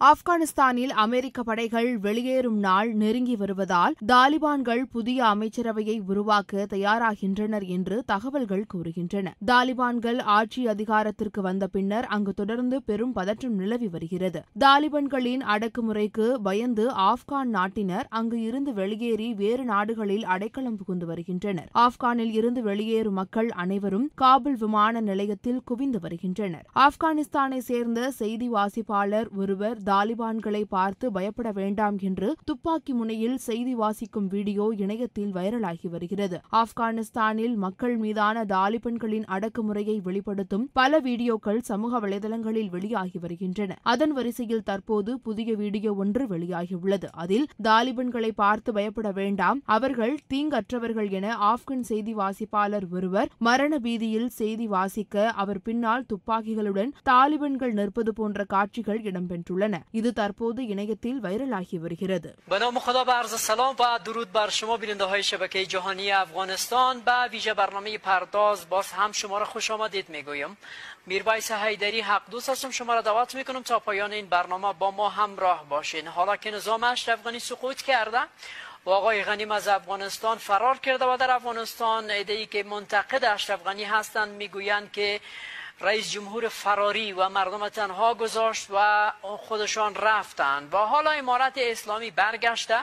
ஆப்கானிஸ்தானில் அமெரிக்க படைகள் வெளியேறும் நாள் நெருங்கி வருவதால் தாலிபான்கள் புதிய அமைச்சரவையை உருவாக்க தயாராகின்றனர் என்று தகவல்கள் கூறுகின்றன. தாலிபான்கள் ஆட்சி அதிகாரத்திற்கு வந்த பின்னர் அங்கு தொடர்ந்து பெரும் பதற்றம் நிலவி வருகிறது. தாலிபான்களின் அடக்குமுறைக்கு பயந்து ஆப்கான் நாட்டினர் அங்கு இருந்து வெளியேறி வேறு நாடுகளில் அடைக்கலம் புகுந்து வருகின்றனர். ஆப்கானில் இருந்து வெளியேறும் மக்கள் அனைவரும் காபுல் விமான நிலையத்தில் குவிந்து வருகின்றனர். ஆப்கானிஸ்தானை சேர்ந்த செய்தி வாசிப்பாளர் ஒருவர் தாலிபான்களை பார்த்து பயப்பட வேண்டாம் என்று துப்பாக்கி முனையில் செய்தி வாசிக்கும் வீடியோ இணையத்தில் வைரலாகி வருகிறது. ஆப்கானிஸ்தானில் மக்கள் மீதான தாலிபன்களின் அடக்குமுறையை வெளிப்படுத்தும் பல வீடியோக்கள் சமூக வலைதளங்களில் வெளியாகி வருகின்றன. அதன் வரிசையில் தற்போது புதிய வீடியோ ஒன்று வெளியாகியுள்ளது அதில் தாலிபன்களை பார்த்து பயப்பட வேண்டாம் அவர்கள் தீங்கற்றவர்கள் என ஆப்கன் செய்தி வாசிப்பாளர் ஒருவர் மரண பீதியில் செய்தி வாசிக்க அவர் பின்னால் துப்பாக்கிகளுடன் தாலிபன்கள் நிற்பது போன்ற காட்சிகள் இடம்பெற்றுள்ளன. இது தற்போது இணையத்தில் வைரலாகி வருகிறது به نام خدا به عرض سلام و درود بر شما بیننده های شبکه جهانی افغانستان به ویژه برنامه پرداز باز هم شما را خوش آمدید میگویم میربایس حیدری حق دوست هستم شما را دعوت میکنم تا پایان این برنامه با ما همراه باشین حالا که نظام اشرف غنی سقوط کرده و آقای غنیم از افغانستان فرار کرده و در افغانستان ای که منتقد اشرف غنی هستند میگویند که رئیس جمهور فراری و مردم تنها گذاشت و خودشان رفتند. و حالا امارت اسلامی برگشته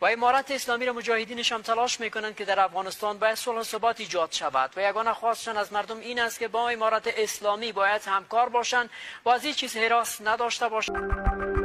و امارت اسلامی را مجاهدینش هم تلاش می‌کنند که در افغانستان باید صلح ثبات ایجاد شود. و یگانه خواستشان از مردم این است که با امارت اسلامی باید همکار باشند و از این چیز حراس نداشته باشند.